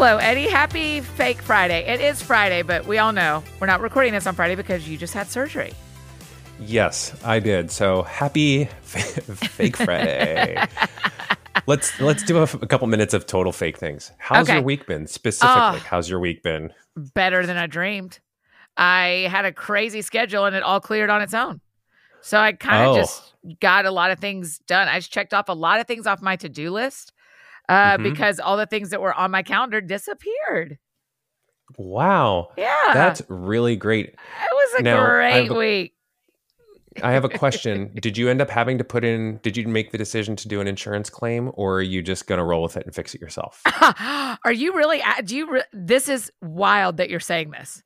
Hello, Eddie. Happy Fake Friday. It is Friday, but we all know we're not recording this on Friday because you just had surgery. Yes, I did. So happy Fake Friday. let's let's do a, a, couple minutes of total fake things. How's okay. your week been specifically? How's your week been? Better than I dreamed. I had a crazy schedule and it all cleared on its own. So I kind of oh. just got a lot of things done. I just checked off a lot of things off my to do list uh, mm-hmm. because all the things that were on my calendar disappeared. Wow. Yeah. That's really great. It was a now, great a, week. I have a question. did you end up having to put in, did you make the decision to do an insurance claim or are you just going to roll with it and fix it yourself? are you really, do you, re- this is wild that you're saying this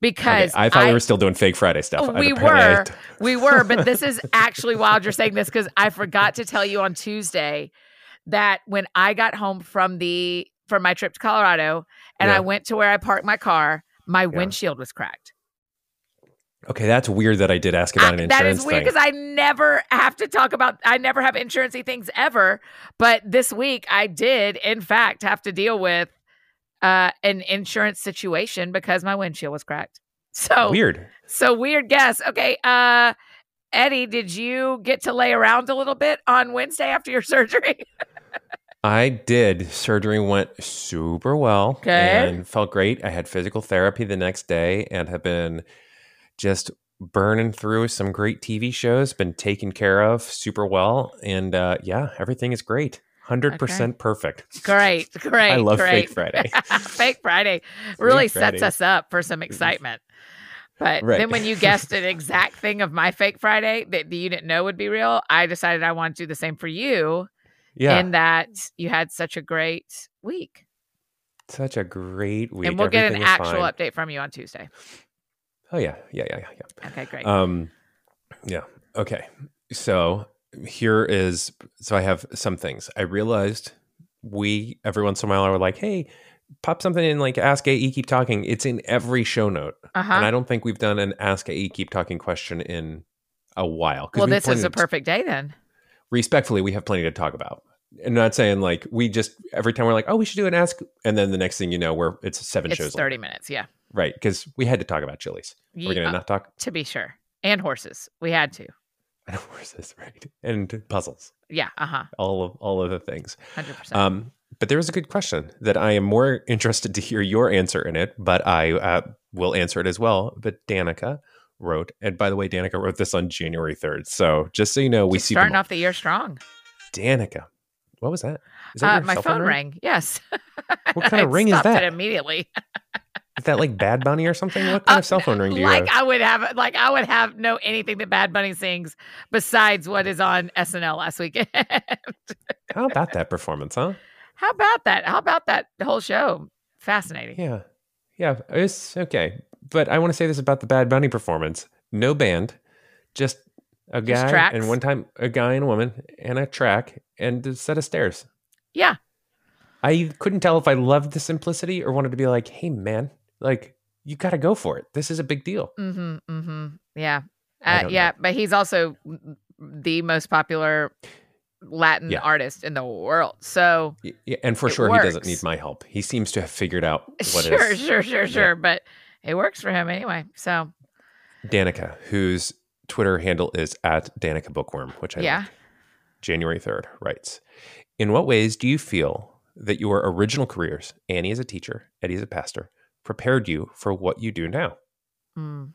because okay, I thought I, we were still doing fake Friday stuff. We were, we were, but this is actually wild. You're saying this because I forgot to tell you on Tuesday that when I got home from the from my trip to Colorado and yeah. I went to where I parked my car, my yeah. windshield was cracked. Okay, that's weird that I did ask about an insurance. That is weird because I never have to talk about. I never have insurancey things ever. But this week I did, in fact, have to deal with uh, an insurance situation because my windshield was cracked. So weird. So weird guess. Okay. Uh Eddie, did you get to lay around a little bit on Wednesday after your surgery? I did. Surgery went super well okay. and felt great. I had physical therapy the next day and have been just burning through some great TV shows, been taken care of super well. And uh, yeah, everything is great. Hundred percent okay. perfect. Great, great. I love great. Fake Friday. Fake Friday really Fake sets us up for some excitement. But right. then when you guessed an exact thing of my Fake Friday that you didn't know would be real, I decided I wanted to do the same for you. Yeah. In that you had such a great week. Such a great week. And we'll Everything get an actual fine. update from you on Tuesday. Oh yeah, yeah, yeah, yeah. Okay, great. Um, yeah. Okay. So here is so I have some things. I realized we every once in a while are like, hey, pop something in like ask AE keep talking. It's in every show note. Uh-huh. And I don't think we've done an ask AE keep talking question in a while. Well, this is a perfect day then. Respectfully, we have plenty to talk about. And not saying like we just every time we're like, oh, we should do an ask, and then the next thing you know, we're it's seven it's shows. Thirty long. minutes, yeah. Right, because we had to talk about chilies. We're gonna not talk to be sure, and horses. We had to. And horses, right? And puzzles. Yeah. Uh huh. All of all of the things. Hundred percent. Um, but there was a good question that I am more interested to hear your answer in it, but I uh, will answer it as well. But Danica wrote, and by the way, Danica wrote this on January 3rd. So just so you know, we just see starting off the year strong. Danica, what was that? that uh, my phone rang? rang? Yes. What kind of ring is that? immediately. is that like Bad Bunny or something? What kind uh, of cell phone ring do you like have? I would have like I would have know anything that Bad Bunny sings besides what is on SNL last weekend. How about that performance, huh? How about that? How about that whole show? Fascinating. Yeah. Yeah. It's okay. But I want to say this about the Bad Bunny performance no band, just a guy just and one time a guy and a woman and a track and a set of stairs. Yeah. I couldn't tell if I loved the simplicity or wanted to be like, hey, man, like, you got to go for it. This is a big deal. Mm-hmm. Mm-hmm. Yeah. Uh, yeah. Know. But he's also the most popular Latin yeah. artist in the world. So yeah, and for sure works. he doesn't need my help. He seems to have figured out what sure, Sure, sure, sure, But it works for him anyway. So Danica, whose Twitter handle is at Danica Bookworm, which I yeah. Like, January 3rd, writes In what ways do you feel that your original careers, Annie as a teacher, Eddie as a pastor, prepared you for what you do now? Mm.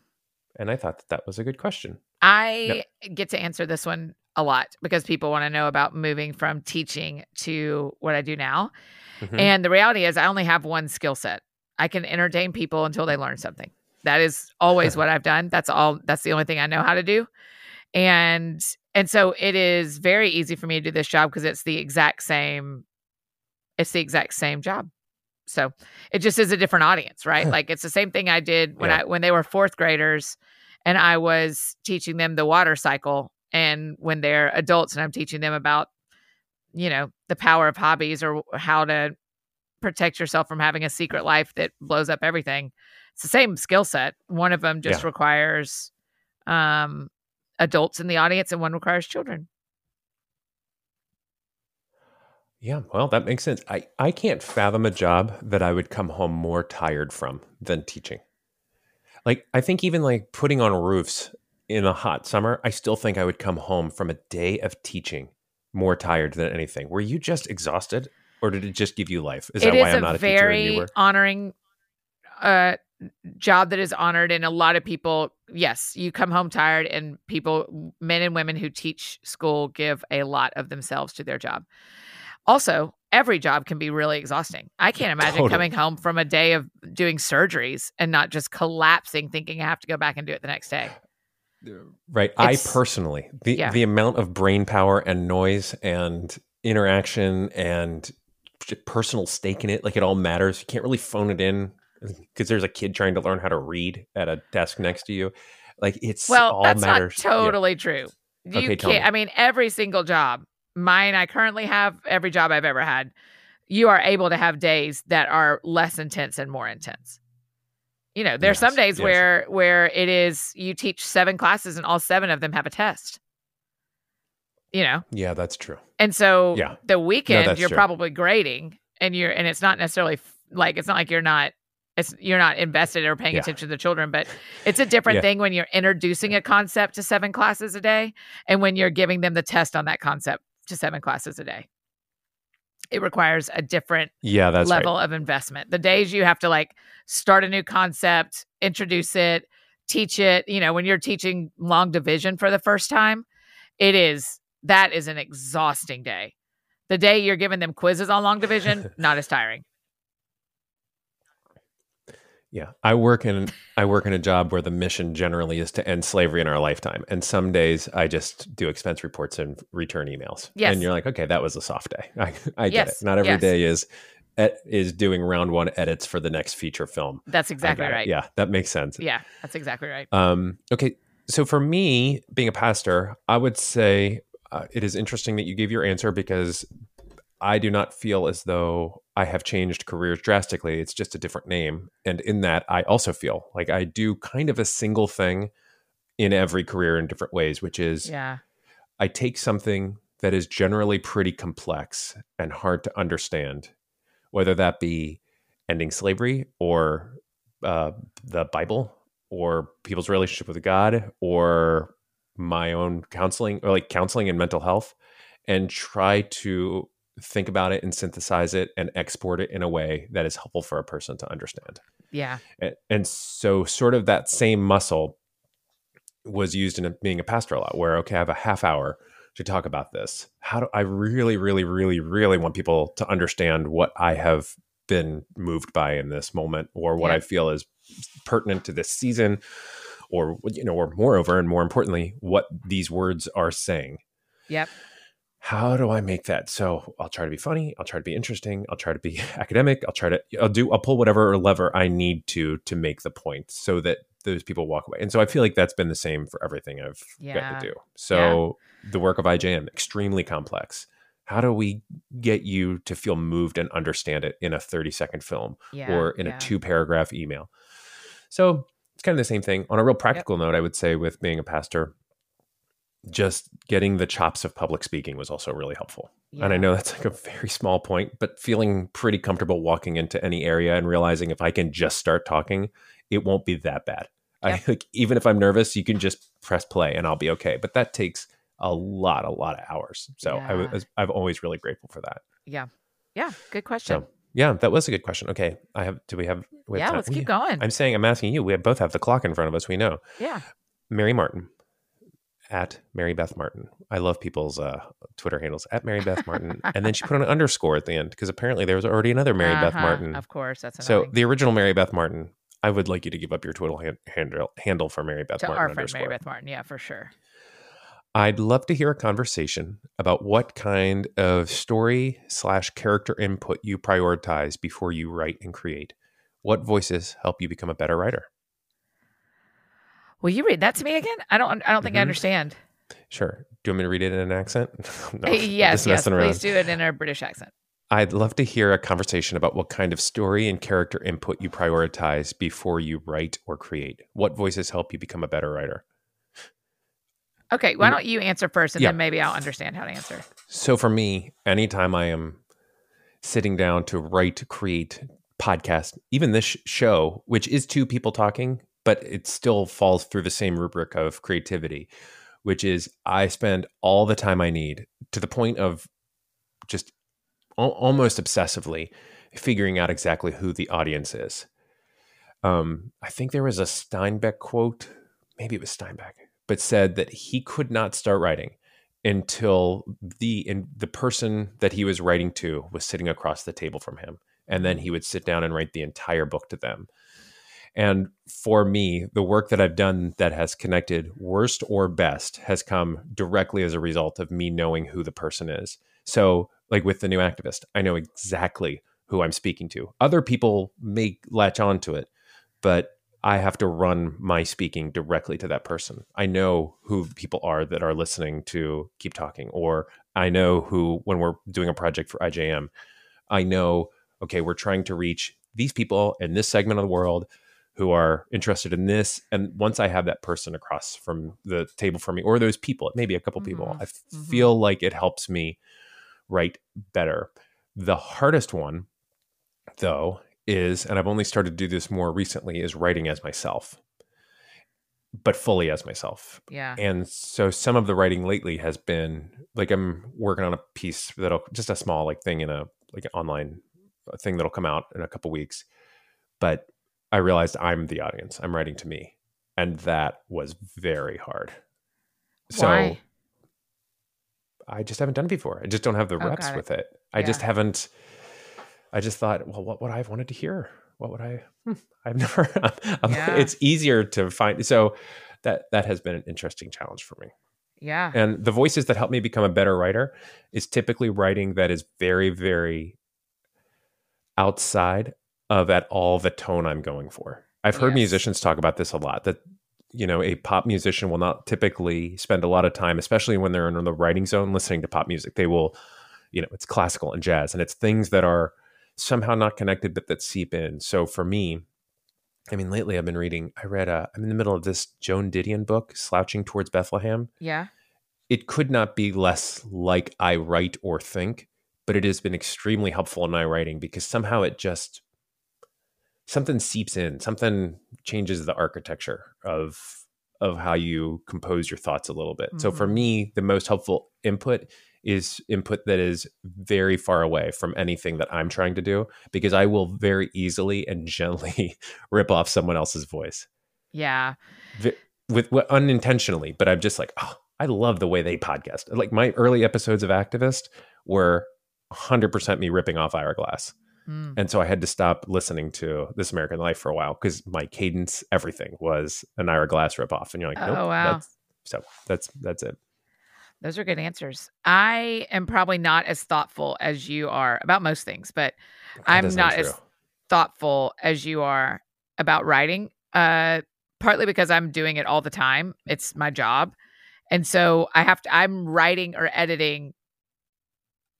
And I thought that that was a good question. I no. get to answer this one a lot because people want to know about moving from teaching to what I do now. Mm-hmm. And the reality is, I only have one skill set. I can entertain people until they learn something. That is always what I've done. That's all. That's the only thing I know how to do. And and so it is very easy for me to do this job because it's the exact same. It's the exact same job. So it just is a different audience, right? like it's the same thing I did when yeah. I when they were fourth graders, and I was teaching them the water cycle and when they're adults and i'm teaching them about you know the power of hobbies or how to protect yourself from having a secret life that blows up everything it's the same skill set one of them just yeah. requires um adults in the audience and one requires children Yeah, well, that makes sense. I, I can't fathom a job that I would come home more tired from than teaching. Like, I think even like putting on roofs in a hot summer, I still think I would come home from a day of teaching more tired than anything. Were you just exhausted or did it just give you life? Is It that why I'm not a a teacher very honoring uh, job that is honored, and a lot of people. Yes, you come home tired, and people, men and women who teach school, give a lot of themselves to their job. Also, every job can be really exhausting. I can't imagine Totally. coming home from a day of doing surgeries and not just collapsing, thinking I have to go back and do it the next day. Right. I personally, the yeah. the amount of brain power and noise and interaction and j- personal stake in it, like it all matters. You can't really phone it in because there's a kid trying to learn how to read at a desk next to you. Like it's Well, all that's matters. not Yeah. totally true. You Okay, can't. me. I mean, every single job, mine, I currently have every job I've ever had. You are able to have days that are less intense and more intense. You know, there's some days yes. where where it is you teach seven classes and all seven of them have a test. You know, Yeah, that's true. and so Yeah. the weekend that's you're true. probably grading, and you're and it's not necessarily f- like it's not like you're not it's you're not invested or paying Yeah. attention to the children, but it's a different Yeah. thing when you're introducing a concept to seven classes a day, and when you're giving them the test on that concept to seven classes a day. It requires a different Yeah, that's level right. of investment. The days you have to like start a new concept, introduce it, teach it, you know, when you're teaching long division for the first time, it is that is an exhausting day. The day you're giving them quizzes on long division, not as tiring. Yeah, I work in I work in a job where the mission generally is to end slavery in our lifetime, and some days I just do expense reports and return emails. Yes. and you're like, okay, that was a soft day. I, I get Yes, it. Not every day yes. is is doing round one edits for the next feature film. That's exactly it. right. Yeah, that makes sense. Yeah, that's exactly right. Um, okay, so for me, being a pastor, I would say uh, it is interesting that you gave your answer because I do not feel as though I have changed careers drastically. It's just a different name. And in that, I also feel like I do kind of a single thing in every career in different ways, which is Yeah. I take something that is generally pretty complex and hard to understand, whether that be ending slavery or uh, the Bible or people's relationship with God or my own counseling or like counseling and mental health, and try to think about it and synthesize it and export it in a way that is helpful for a person to understand. Yeah. And, and so, sort of that same muscle was used in a, being a pastor a lot, where, okay, I have a half hour to talk about this. How do I really, really, really, really want people to understand what I have been moved by in this moment or what Yeah. I feel is pertinent to this season? Or, you know, or moreover, and more importantly, what these words are saying Yep. how do I make that? So I'll try to be funny. I'll try to be interesting. I'll try to be academic. I'll try to, I'll do, I'll pull whatever lever I need to, to make the point so that those people walk away. And so I feel like that's been the same for everything I've Yeah. got to do. So the work of IJM, extremely complex. How do we get you to feel moved and understand it in a 30 second film Yeah. or in yeah. a two paragraph email? So kind of the same thing. On a real practical note, I would say with being a pastor, just getting the chops of public speaking was also really helpful. And I know that's like a very small point, but feeling pretty comfortable walking into any area and realizing if I can just start talking, it won't be that bad. I Yep. like even if I'm nervous, you can just press play and I'll be okay. But that takes a lot, a lot of hours. So I Yeah. was, I'm always really grateful for that. Yeah. Yeah. Good question. So yeah, that was a good question. Okay, I have. Do we have? We have yeah. time? Let's keep going. I'm saying, I'm asking you. We have both have the clock in front of us. We know. yeah. Mary Martin at Mary Beth Martin. I love people's uh, Twitter handles at Mary Beth Martin, and then she put an underscore at the end because apparently there was already another Mary Beth Uh-huh, Martin. Of course. That's So the original Mary Beth Martin. I would like you to give up your Twitter hand, handle handle for Mary Beth to Martin our friend underscore. Mary Beth Martin. Yeah, for sure. I'd love to hear a conversation about what kind of story slash character input you prioritize before you write and create. What voices help you become a better writer? Will you read that to me again? I don't. I don't think I Mhm. understand. Sure. Do you want me to read it in an accent? no, Uh, yes. Yes. around. Please do it in a British accent. I'd love to hear a conversation about what kind of story and character input you prioritize before you write or create. What voices help you become a better writer? Okay. Why don't you answer first, and Yeah. then maybe I'll understand how to answer. So for me, anytime I am sitting down to write, create podcast, even this show, which is two people talking, but it still falls through the same rubric of creativity, which is I spend all the time I need to the point of just al- almost obsessively figuring out exactly who the audience is. Um, I think there was a Steinbeck quote, maybe it was Steinbeck, but said that he could not start writing until the in, the person that he was writing to was sitting across the table from him, and then he would sit down and write the entire book to them. And for me, the work that I've done that has connected worst or best has come directly as a result of me knowing who the person is. So, like with the new activist, I know exactly who I'm speaking to. Other people may latch on to it, but I have to run my speaking directly to that person. I know who people are that are listening to Keep Talking, or I know who, when we're doing a project for IJM, I know, okay, we're trying to reach these people in this segment of the world who are interested in this. And once I have that person across from the table for me, or those people, maybe a couple mm-hmm. people, I mm-hmm. feel like it helps me write better. The hardest one, though, is, and I've only started to do this more recently, is writing as myself, but fully as myself. Yeah. And so some of the writing lately has been like I'm working on a piece that'll just a small like thing in a like an online thing that'll come out in a couple weeks. But I realized I'm the audience. I'm writing to me. And that was very hard. Why? I just haven't done it before. I just don't have the oh, reps with it. I yeah. just haven't I just thought, well, what would I have wanted to hear? What would I? Hmm, I've never. yeah. It's easier to find. So that that has been an interesting challenge for me. Yeah. And the voices that help me become a better writer is typically writing that is very, very outside of at all the tone I'm going for. I've heard yes. musicians talk about this a lot that you know a pop musician will not typically spend a lot of time especially when they're in the writing zone listening to pop music. They will you know it's classical and jazz and it's things that are somehow not connected, but that seep in. So for me, I mean, lately I've been reading, I read, a, I'm in the middle of this Joan Didion book, Slouching Towards Bethlehem. Yeah. It could not be less like I write or think, but it has been extremely helpful in my writing because somehow it just, something seeps in, something changes the architecture of of how you compose your thoughts a little bit. Mm-hmm. So for mm-hmm. me, the most helpful input is input that is very far away from anything that I'm trying to do because I will very easily and gently rip off someone else's voice. Yeah. With, with unintentionally, but I'm just like, oh, I love the way they podcast. Like my early episodes of Activist were 100% me ripping off Ira Glass. Mm. And so I had to stop listening to This American Life for a while because my cadence, everything was an Ira Glass ripoff. And you're like, nope, oh, wow. That's, so that's that's it. Those are good answers. I am probably not as thoughtful as you are about most things, but that I'm not as thoughtful as you are about writing. Uh, partly because I'm doing it all the time. It's my job. And so I have to I'm writing or editing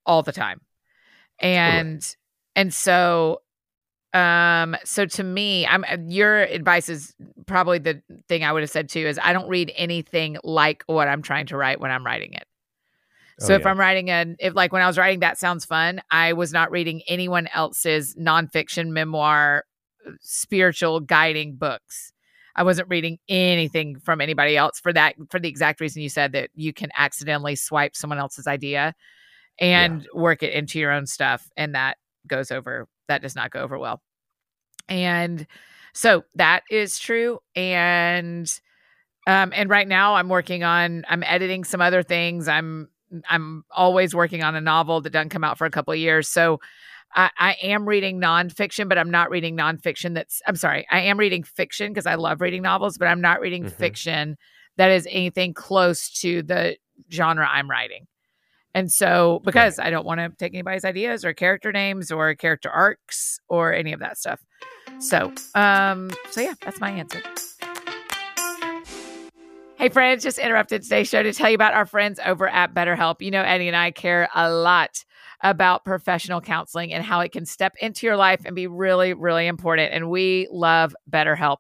all the time. And and so um so to me i'm uh, your advice is probably the thing i would have said too is i don't read anything like what i'm trying to write when i'm writing it oh, so oh, if yeah. i'm writing a if like when i was writing that sounds fun i was not reading anyone else's nonfiction memoir spiritual guiding books i wasn't reading anything from anybody else for that for the exact reason you said that you can accidentally swipe someone else's idea and yeah. work it into your own stuff and that goes over that does not go over well. And so that is true. And um, and right now I'm working on I'm editing some other things. I'm I'm always working on a novel that doesn't come out for a couple of years. So I, I am reading nonfiction, but I'm not reading nonfiction that's I'm sorry, I am reading fiction because I love reading novels, but I'm not reading mm-hmm. fiction that is anything close to the genre I'm writing. And so, because right. I don't want to take anybody's ideas or character names or character arcs or any of that stuff. So, um, so yeah, that's my answer. Hey, friends, just interrupted today's show to tell you about our friends over at BetterHelp. You know, Eddie and I care a lot about professional counseling and how it can step into your life and be really, really important. And we love BetterHelp.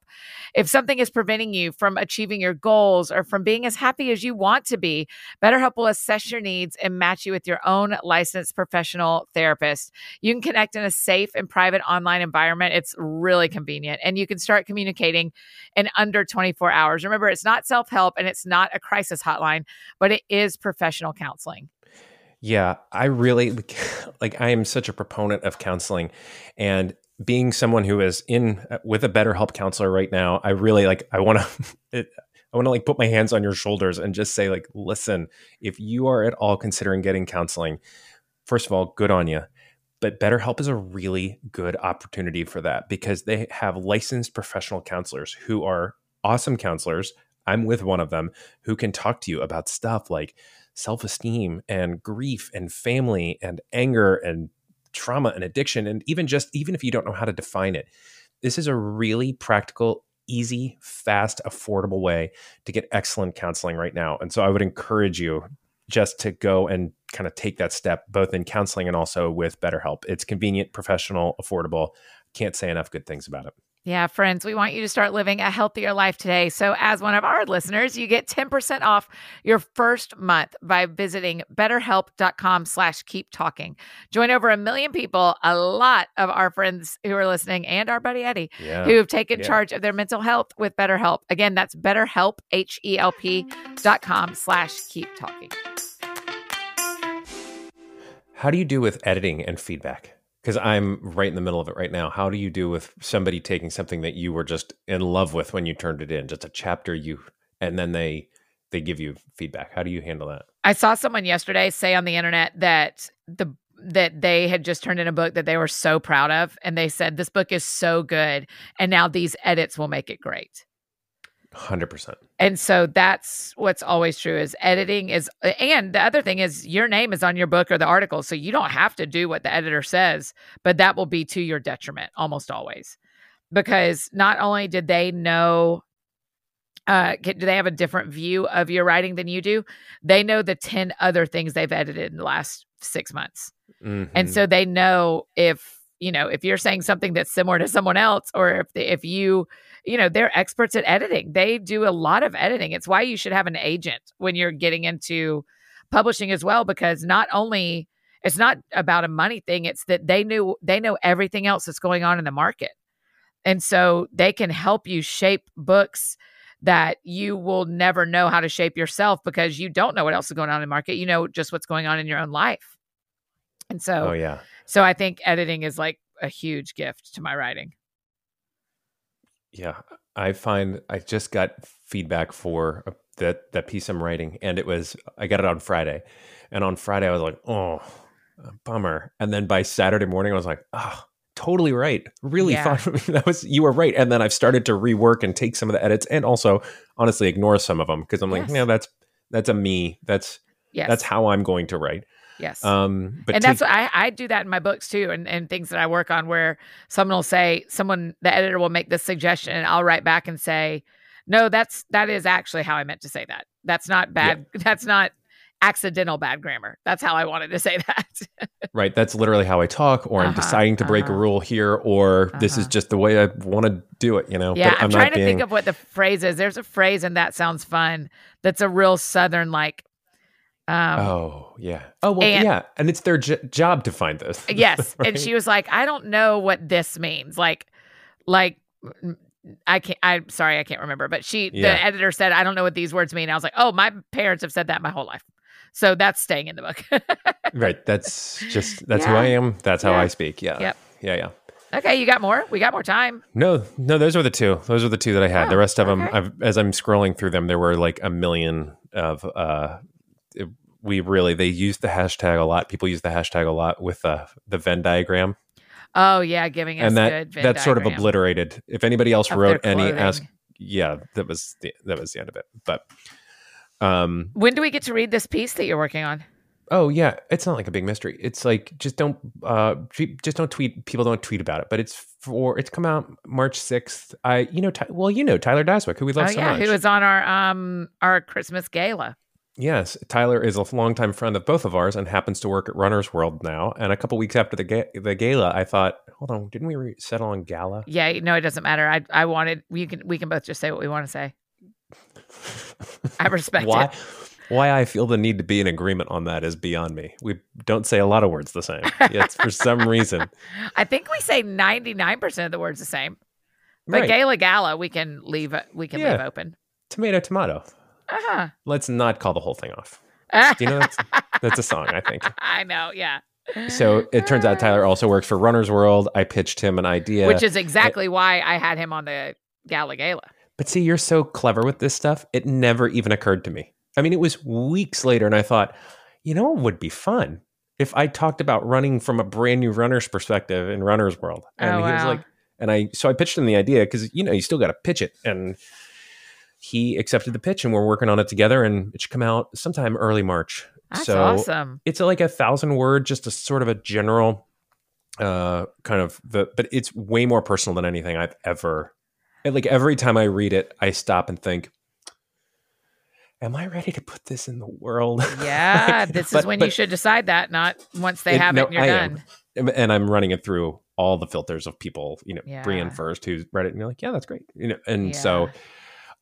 If something is preventing you from achieving your goals or from being as happy as you want to be, BetterHelp will assess your needs and match you with your own licensed professional therapist. You can connect in a safe and private online environment. It's really convenient. And you can start communicating in under 24 hours. Remember, it's not self help and it's not a crisis hotline, but it is professional counseling. Yeah, I really like I am such a proponent of counseling and being someone who is in uh, with a BetterHelp counselor right now, I really like I want to I want to like put my hands on your shoulders and just say like listen, if you are at all considering getting counseling, first of all, good on you. But BetterHelp is a really good opportunity for that because they have licensed professional counselors who are awesome counselors. I'm with one of them who can talk to you about stuff like self esteem and grief and family and anger and trauma and addiction. And even just, even if you don't know how to define it, this is a really practical, easy, fast, affordable way to get excellent counseling right now. And so I would encourage you just to go and kind of take that step, both in counseling and also with BetterHelp. It's convenient, professional, affordable. Can't say enough good things about it. Yeah, friends, we want you to start living a healthier life today. So, as one of our listeners, you get 10% off your first month by visiting betterhelp.com slash keep talking. Join over a million people, a lot of our friends who are listening, and our buddy Eddie, yeah. who have taken yeah. charge of their mental health with BetterHelp. Again, that's betterhelp, H-E-L-P dot com slash keep talking. How do you do with editing and feedback? Because I'm right in the middle of it right now. How do you do with somebody taking something that you were just in love with when you turned it in, just a chapter you, and then they they give you feedback? How do you handle that? I saw someone yesterday say on the internet that the that they had just turned in a book that they were so proud of, and they said this book is so good, and now these edits will make it great. 100%. And so that's what's always true is editing is and the other thing is your name is on your book or the article so you don't have to do what the editor says, but that will be to your detriment almost always. Because not only did they know uh do they have a different view of your writing than you do, they know the 10 other things they've edited in the last 6 months. Mm-hmm. And so they know if you know if you're saying something that's similar to someone else or if the, if you you know, they're experts at editing. They do a lot of editing. It's why you should have an agent when you're getting into publishing as well, because not only it's not about a money thing, it's that they knew they know everything else that's going on in the market. And so they can help you shape books that you will never know how to shape yourself because you don't know what else is going on in the market. You know just what's going on in your own life. And so, oh, yeah. So I think editing is like a huge gift to my writing. Yeah, I find I just got feedback for uh, that that piece I'm writing, and it was I got it on Friday, and on Friday I was like, oh, bummer, and then by Saturday morning I was like, oh, totally right, really yeah. thought that was you were right, and then I've started to rework and take some of the edits, and also honestly ignore some of them because I'm like, yes. no, that's that's a me, that's yes. that's how I'm going to write. Yes. Um, but and that's what I, I do that in my books too, and, and things that I work on where someone will say, someone, the editor will make this suggestion, and I'll write back and say, no, that's, that is actually how I meant to say that. That's not bad. Yeah. That's not accidental bad grammar. That's how I wanted to say that. right. That's literally how I talk, or uh-huh, I'm deciding to break uh-huh. a rule here, or uh-huh. this is uh-huh. just the way I want to do it, you know? Yeah. I'm, I'm, trying to being... think of what the phrase is. There's a phrase, and that sounds fun. That's a real Southern, like, um, oh yeah. Oh well, and, yeah, and it's their j- job to find this. yes, right? and she was like, "I don't know what this means." Like, like I can't. I'm sorry, I can't remember. But she, yeah. the editor said, "I don't know what these words mean." I was like, "Oh, my parents have said that my whole life." So that's staying in the book. right. That's just that's yeah. who I am. That's how yeah. I speak. Yeah. Yep. Yeah. Yeah. Okay, you got more? We got more time. No, no, those were the two. Those are the two that I had. Oh, the rest of okay. them, I've, as I'm scrolling through them, there were like a million of uh, it, we really they use the hashtag a lot. People use the hashtag a lot with uh, the Venn diagram. Oh yeah, giving us and that good Venn that's sort of obliterated. If anybody else wrote any ask, yeah, that was the that was the end of it. But um, when do we get to read this piece that you're working on? Oh yeah, it's not like a big mystery. It's like just don't uh just don't tweet. People don't tweet about it, but it's for it's come out March sixth. I you know well you know Tyler Daswick who we love oh, so yeah, much. who was on our um our Christmas gala. Yes, Tyler is a longtime friend of both of ours and happens to work at Runner's World now. And a couple weeks after the ga- the gala, I thought, hold on, didn't we re- settle on gala? Yeah, no, it doesn't matter. I I wanted we can we can both just say what we want to say. I respect why, it. Why I feel the need to be in agreement on that is beyond me. We don't say a lot of words the same. It's for some reason. I think we say ninety nine percent of the words the same. But Right. gala gala, we can leave we can leave Yeah. open. tomato, tomato. Uh-huh. Let's not call the whole thing off. Do you know that's, that's a song, I think. I know, yeah. So it turns out Tyler also works for Runner's World. I pitched him an idea. Which is exactly why I had him on the gala gala. But see, you're so clever with this stuff. It never even occurred to me. I mean, it was weeks later, and I thought, you know, what would be fun if I talked about running from a brand new runner's perspective in Runner's World. And Oh, he was wow. like, and I, so I pitched him the idea because you know you still got to pitch it, and he accepted the pitch, and we're working on it together, and it should come out sometime early March. That's so awesome. it's like a thousand word, just a sort of a general uh kind of the but it's way more personal than anything I've ever like every time I read it, I stop and think, Am I ready to put this in the world? Yeah, this is But- when you should decide that, not once they It- have no, it and you're I am. done. and I'm running it through all the filters of people, you know, Yeah. Brian first, who's read it, and you're like, yeah, that's great, you know, and so,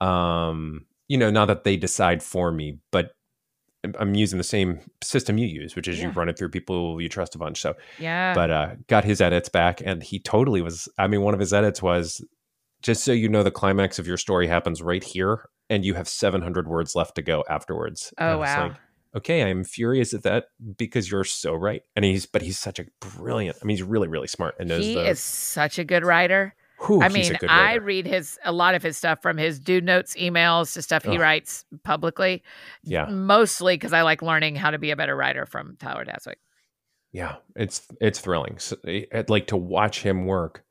um, you know, not that they decide for me, but I'm- using the same system you use, which is you run it through people you trust a bunch. So, Yeah. but uh, got his edits back, and he totally was. I mean, one of his edits was just so you know, the climax of your story happens right here, and you have 700 words left to go afterwards. Oh wow. like, okay, I'm furious at that because you're so right. And he's, but he's such a brilliant. I mean, he's really, really smart and knows he the. is such a good writer. Whew, I mean, I read his a lot of his stuff from his dude notes emails to stuff he Ugh. writes publicly. yeah, Mostly because I like learning how to be a better writer from Tyler Daswick. yeah, it's it's thrilling. So, eh, I'd like to watch him work.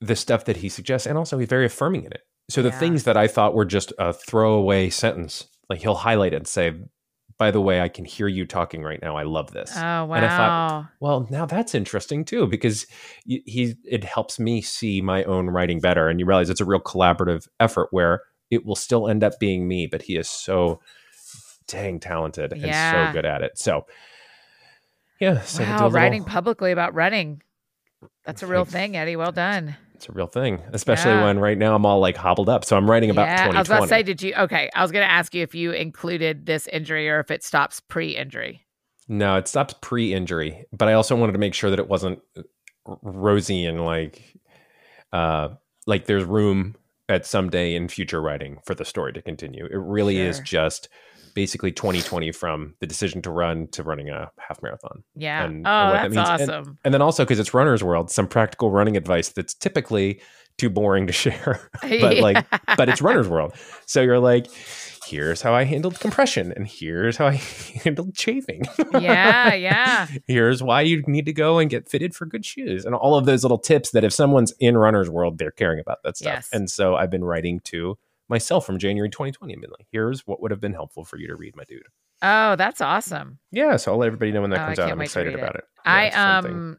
The stuff that he suggests, and also he's very affirming in it. So the Yeah. things that I thought were just a throwaway sentence, like he'll highlight it and say, "By the way, I can hear you talking right now. I love this." Oh wow. And I thought, Well, now that's interesting too because he it helps me see my own writing better, and you realize it's a real collaborative effort where it will still end up being me, but he is so dang talented and Yeah. so good at it. So, yeah, so we'll do a wow, little- writing publicly about running. That's a real Thanks. thing, Eddie. Well done. It's a real thing, especially Yeah. when right now I'm all like hobbled up. So I'm writing about yeah, I was 2020. about to say, did you? Okay, I was going to ask you if you included this injury or if it stops pre-injury. No, it stops pre-injury, but I also wanted to make sure that it wasn't rosy and like, uh, like there's room at someday in future writing for the story to continue. It really is just basically 2020 from the decision to run to running a half marathon, Yeah. And- oh, and what that that's means. And- awesome. and then also because it's runner's world, some practical running advice that's typically too boring to share, but like, but it's runner's world. So you're like, here's how I handled compression, and here's how I handled chafing. yeah, yeah. here's why you need to go and get fitted for good shoes and all of those little tips that if someone's in runner's world they're caring about that stuff Yes. and so i've been writing to myself from january 2020 and been like here's what would have been helpful for you to read my dude Oh, that's awesome. yeah so i'll let everybody know when that Oh, comes out i'm excited read it. about it, Yeah, I it's something. um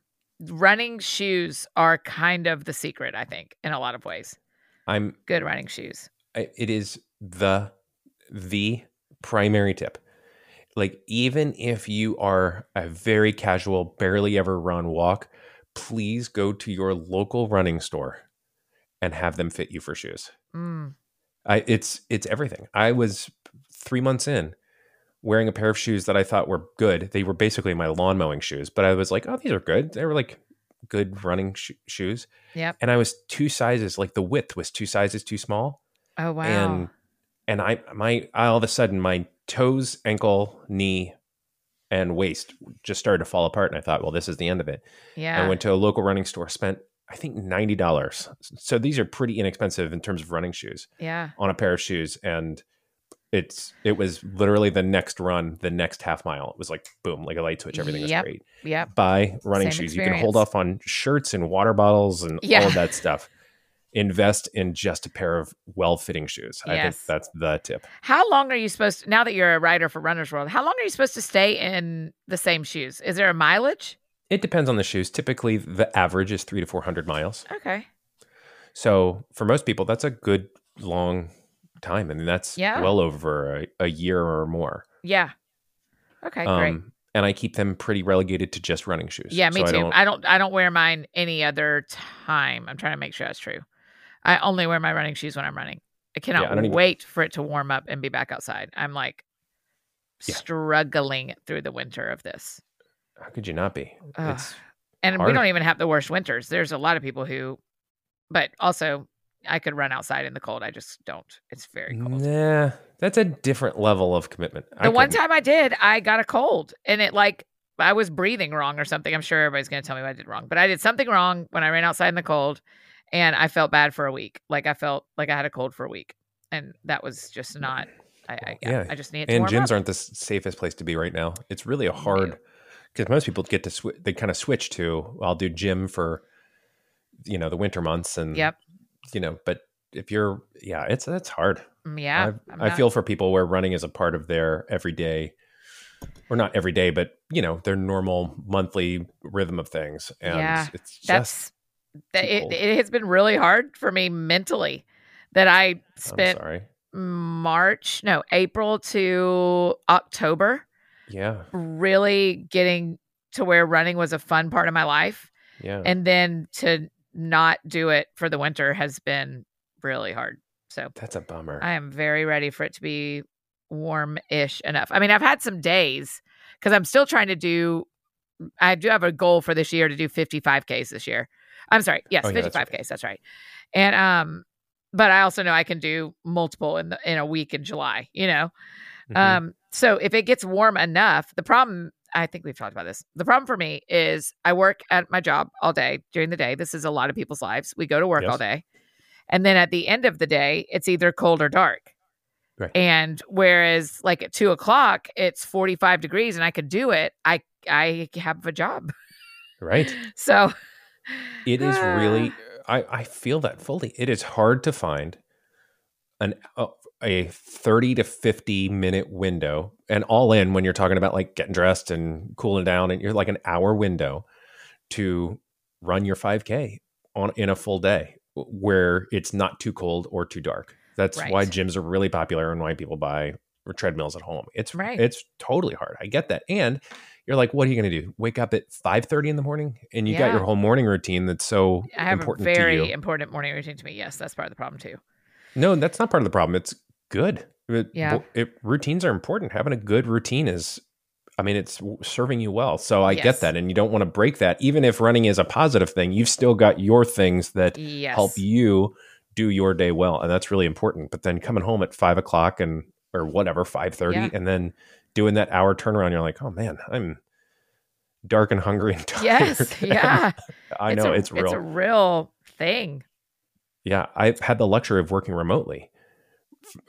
running shoes are kind of the secret, I think, in a lot of ways. i'm Good running shoes. I- it is the the primary tip like even if you are a very casual barely ever run walk please go to your local running store and have them fit you for shoes Mm. I it's it's everything. I was three months in wearing a pair of shoes that I thought were good. They were basically my lawn mowing shoes, but I was like, oh, these are good. They were like good running sh- shoes. Yep. And I was two sizes, like the width was two sizes too small. Oh wow. And and I my I, all of a sudden my toes, ankle, knee, and waist just started to fall apart. And I thought, well, this is the end of it. yeah. I went to a local running store, spent I think ninety dollars. So these are pretty inexpensive in terms of running shoes yeah. on a pair of shoes and it's it was literally the next run the next half mile it was like boom like a light switch everything Yep. was great Yeah. buy running Same shoes you can hold off on shirts and water bottles and all of that stuff invest in just a pair of well-fitting shoes i think that's the tip How long are you supposed to, now that you're a writer for Runner's World, how long are you supposed to stay in the same shoes? Is there a mileage? It depends on the shoes typically the average is three to four hundred miles Okay. so for most people that's a good long time. I mean, that's Yeah. well over a, a year or more. Yeah. Okay, great. Um, and I keep them pretty relegated to just running shoes. Yeah, me So I too. don't- I don't I don't wear mine any other time. I'm trying to make sure that's true. I only wear my running shoes when I'm running. I cannot I don't even- wait for it to warm up and be back outside. I'm like Yeah. struggling through the winter of this. How could you not be? It's And we don't even have the worst winters. There's a lot of people who but also I could run outside in the cold. I just don't. It's very cold. nah. That's a different level of commitment. I The one couldn't. time I did, I got a cold and it like I was breathing wrong or something. I'm sure everybody's going to tell me what I did wrong, but I did something wrong when I ran outside in the cold and I felt bad for a week. Like I felt like I had a cold for a week. And that was just not, I, I, yeah. I just needed to and gyms up. aren't the safest place to be right now. It's really a hard because most people get to sw- they kind of switch to I'll do gym for you know the winter months and Yep. you know but if you're yeah it's it's hard. Mm, Yeah. I not- feel for people where running is a part of their everyday or not every day but you know their normal monthly rhythm of things and Yeah, it's just that's, that, it, it has been really hard for me mentally that I spent sorry. March, no, April to October Yeah. really getting to where running was a fun part of my life. Yeah. and then to not do it for the winter has been really hard. So that's a bummer. I am very ready for it to be warm-ish enough. I mean, I've had some days because I'm still trying to do. I do have a goal for this year to do 55ks this year. I'm sorry, yes, Oh, yeah, that's 55ks. That's right. And um, but I also know I can do multiple in the in a week in July. You know, Mhm. um, so if it gets warm enough, the problem, I think we've talked about this. The problem for me is I work at my job all day during the day. This is a lot of people's lives. We go to work all day. And then at the end of the day, it's either cold or dark. Right. And whereas like at two o'clock, it's 45 degrees and I could do it, I I have a job. right. So It is really I I feel that fully. It is hard to find an a 30 to 50 minute window and all in when you're talking about like getting dressed and cooling down and you're like an hour window to run your 5k on in a full day where it's not too cold or too dark. That's why gyms are really popular and why people buy treadmills at home. It's Right. it's totally hard. I get that. And you're like, what are you going to do? Wake up at 5:30 in the morning and you got your whole morning routine that's so I have important a very important morning routine to me. Yes, that's part of the problem too. No, that's not part of the problem. It's good. It- Yeah. it- routines are important. Having a good routine is, I mean, it's serving you well. So I Yes. get that. And you don't want to break that. Even if running is a positive thing, you've still got your things that Yes. help you do your day well. And that's really important. But then coming home at five o'clock and, or whatever, 5.30, Yeah. and then doing that hour turnaround, you're like, oh man, I'm dark and hungry and tired. Yes. Yeah. I It's know a- it's real. It's a real thing. yeah i've had the luxury of working remotely f-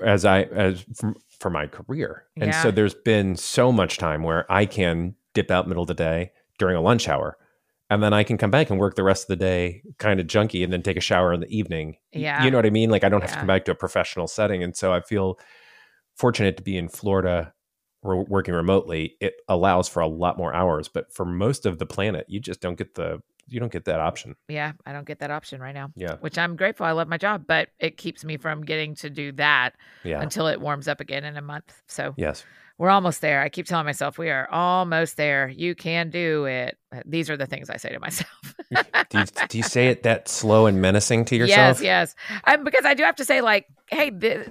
as i as from, for my career. And so there's been so much time where i can dip out middle of the day during a lunch hour and then i can come back and work the rest of the day kind of junky and then take a shower in the evening. Yeah. you know what i mean? Like i don't have to come back to a professional setting. And so i feel fortunate to be in florida we're working remotely. It allows for a lot more hours but for most of the planet you just don't get the you don't get that option Yeah. I don't get that option right now, yeah which I'm grateful. I love my job, but it keeps me from getting to do that yeah until it warms up again in a month. So yes we're almost there. I keep telling myself we are almost there. You can do it. Uh, These are the things I say to myself. do you, do you say it that slow and menacing to yourself? Yes, yes. Um, because I do have to say, like, hey, th-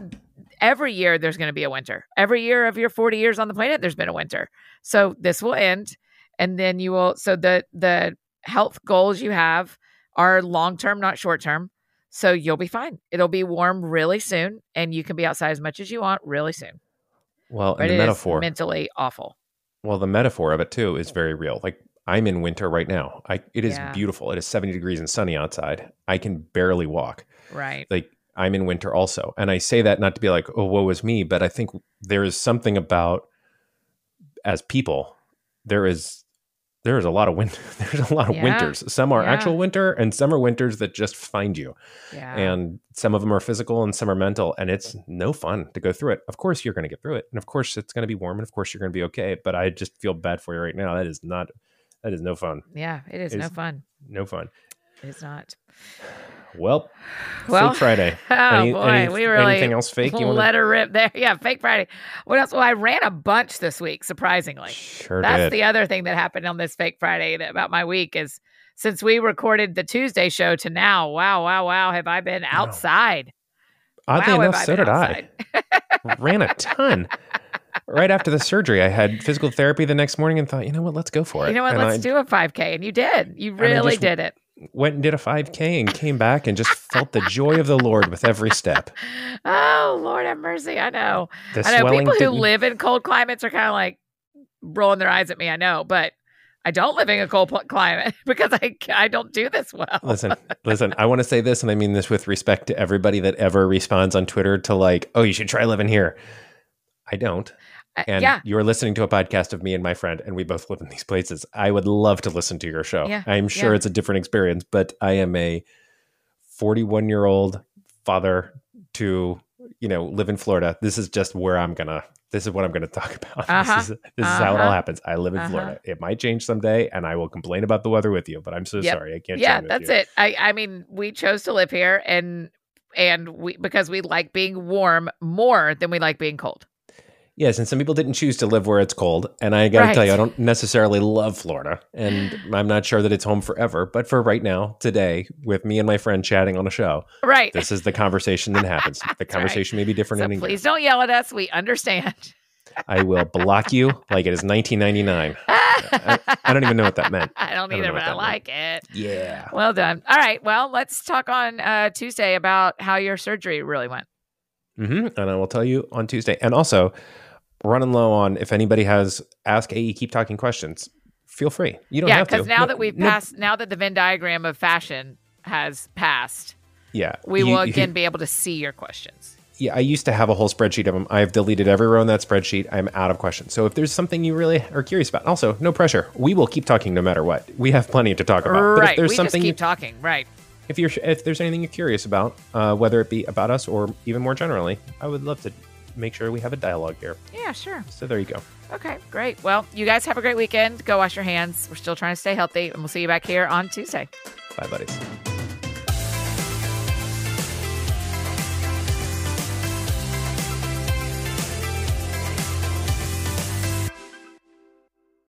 every year there's going to be a winter. Every year of your 40 years on the planet, there's been a winter. So this will end, and then you will. So the the health goals you have are long term, not short term. So you'll be fine. It'll be warm really soon, and you can be outside as much as you want really soon. Well, But and the metaphor. mentally awful. well, the metaphor of it too is very real. Like I'm in winter right now. I it is Yeah. beautiful. It is 70 degrees and sunny outside. I can barely walk. Right. Like I'm in winter also. And I say that not to be like, oh, woe is me, but I think there is something about as people, there is there is a lot of winter. There's a lot of Yeah. winters. Some are Yeah. actual winter and some are winters that just find you. Yeah. and some of them are physical and some are mental and it's no fun to go through it of course you're going to get through it and of course it's going to be warm and of course you're going to be okay but i just feel bad for you right now that is not that is no fun yeah. It is no fun. no fun It is not. Well, Well, fake Friday. Oh Any- boy, any- we really anything else fake you want let her rip there. Yeah, fake Friday. What else? Well, I ran a bunch this week, surprisingly. Sure That's did. the other thing that happened on this fake Friday about my week is since we recorded the Tuesday show to now, wow, wow, wow, have I been outside? Oddly wow, enough, so did I. Ran a ton. right after the surgery, I had physical therapy the next morning and thought, you know what, let's go for it. You know what? And Let's I do a 5K. And you did. You really just- did it. Went and did a 5K and came back and just felt the joy of the Lord with every step. Oh, Lord have mercy. I know. The I know people who live in cold climates are kind of like rolling their eyes at me. I know, but I don't live in a cold climate because I I don't do this well. Listen, listen, I want to say this, and I mean this with respect to everybody that ever responds on Twitter to like, oh, you should try living here. I don't. Uh, And yeah, you're listening to a podcast of me and my friend, and we both live in these places. I would love to listen to your show. Yeah, I'm sure yeah. it's a different experience, but I am a 41 year old father to, you know, live in Florida. This is just where I'm gonna. This is what I'm going to talk about. Uh-huh. This is this is how it all Uh-huh. happens. I live in Uh-huh. Florida. It might change someday, and I will complain about the weather with you. But I'm so Yep. sorry, I can't. yeah, that's you. it. I I mean, we chose to live here, and and we because we like being warm more than we like being cold. Yes, and some people didn't choose to live where it's cold. And I got to tell you, I don't necessarily love Florida, and I'm not sure that it's home forever. But for right now, today, with me and my friend chatting on a show, Right. this is the conversation that happens. The right. conversation may be different so please don't yell at us. We understand. I will block you like it is 1999. I, I don't even know what that meant. I don't I don't either, but I that meant. like it. Yeah. Well done. All right. Well, let's talk on uh, Tuesday about how your surgery really went. hmm And I will tell you on Tuesday. And also, running low on if anybody has Ask AE Keep Talking questions, feel free. You don't yeah, have to. Yeah, because now No- that we've no- passed, now that the Venn diagram of fashion has passed, yeah, we you- will you- again be able to see your questions. yeah, I used to have a whole spreadsheet of them. I've deleted every row in that spreadsheet. I'm out of questions. So if there's something you really are curious about, also no pressure. We will keep talking no matter what. We have plenty to talk about. But right. if there's we something, just keep talking. Right. if you're if there's anything you're curious about, uh, whether it be about us or even more generally, I would love to make sure we have a dialogue here. Yeah. Sure. So there you go. Okay. Great. Well, you guys have a great weekend. Go wash your hands. We're still trying to stay healthy, and we'll see you back here on Tuesday. Bye, buddies.